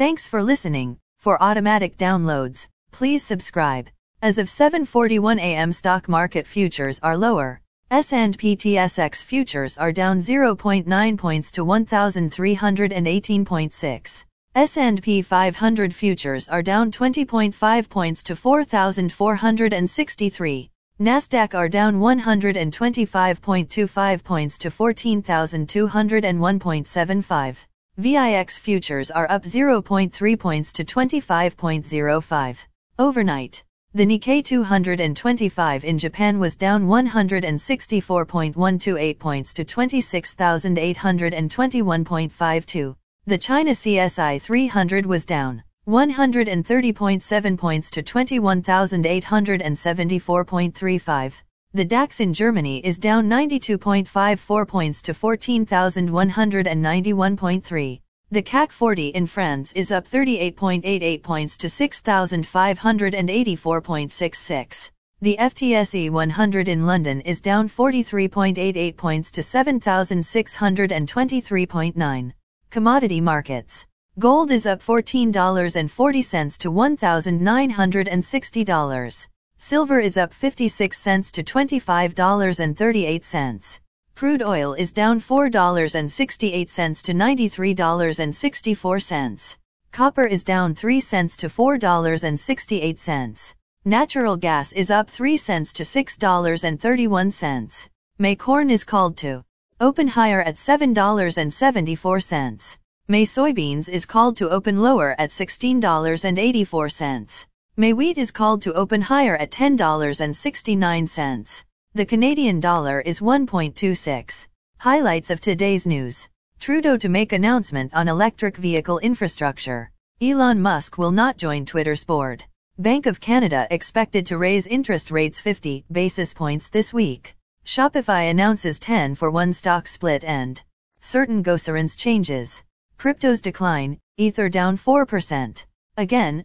Thanks for listening. For automatic downloads, please subscribe. As of 7:41 a.m. stock market futures are lower. S&P TSX futures are down 0.9 points to 1318.6. S&P 500 futures are down 20.5 points to 4463. Nasdaq are down 125.25 points to 14,201.75. VIX futures are up 0.3 points to 25.05. Overnight, the Nikkei 225 in Japan was down 164.128 points to 26,821.52. The China CSI 300 was down 130.7 points to 21,874.35. The DAX in Germany is down 92.54 points to 14,191.3. The CAC 40 in France is up 38.88 points to 6,584.66. The FTSE 100 in London is down 43.88 points to 7,623.9. Commodity markets. Gold is up $14.40 to $1,960. Silver is up 56 cents to $25.38. Crude oil is down $4.68 to $93.64. Copper is down 3 cents to $4.68. Natural gas is up 3 cents to $6.31. May corn is called to open higher at $7.74. May soybeans is called to open lower at $16.84. May wheat is called to open higher at $10.69. The Canadian dollar is 1.26. Highlights of today's news. Trudeau to make announcement on electric vehicle infrastructure. Elon Musk will not join Twitter's board. Bank of Canada expected to raise interest rates 50 basis points this week. Shopify announces 10 for 1 stock split and certain governance changes. Cryptos decline, Ether down 4%. Again,